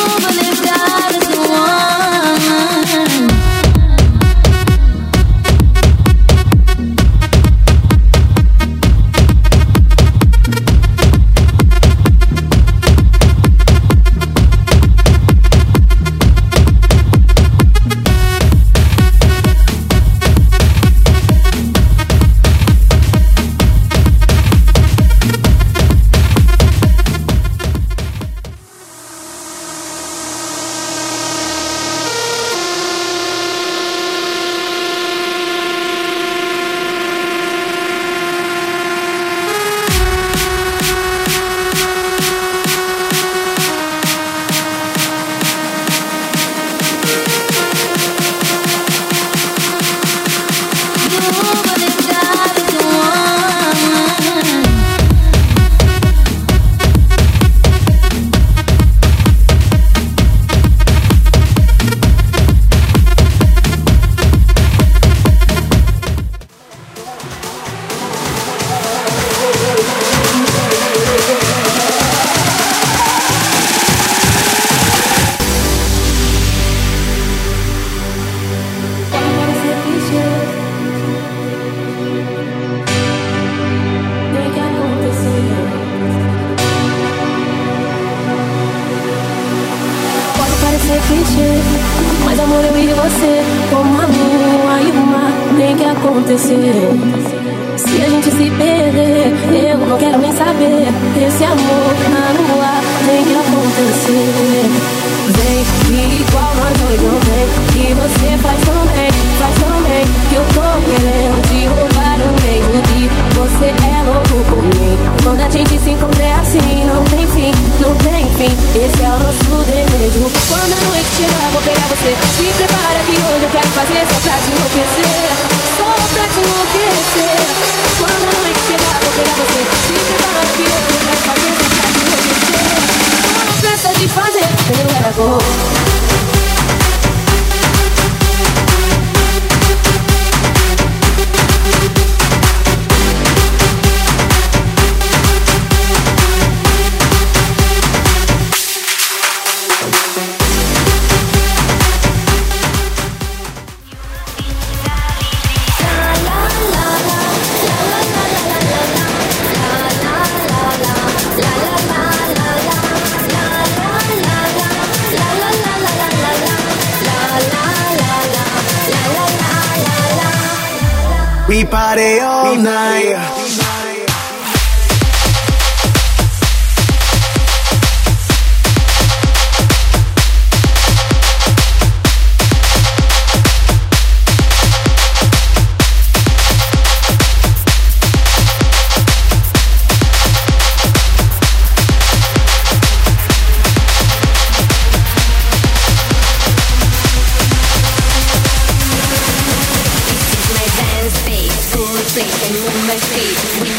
over você, como a lua e o mar, tem que acontecer. Se a gente se perder, eu não quero nem saber. Esse amor na lua tem que acontecer. Vem, que igual nós dois não vem, que você faz também. Oh. We party all night.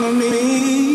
for me.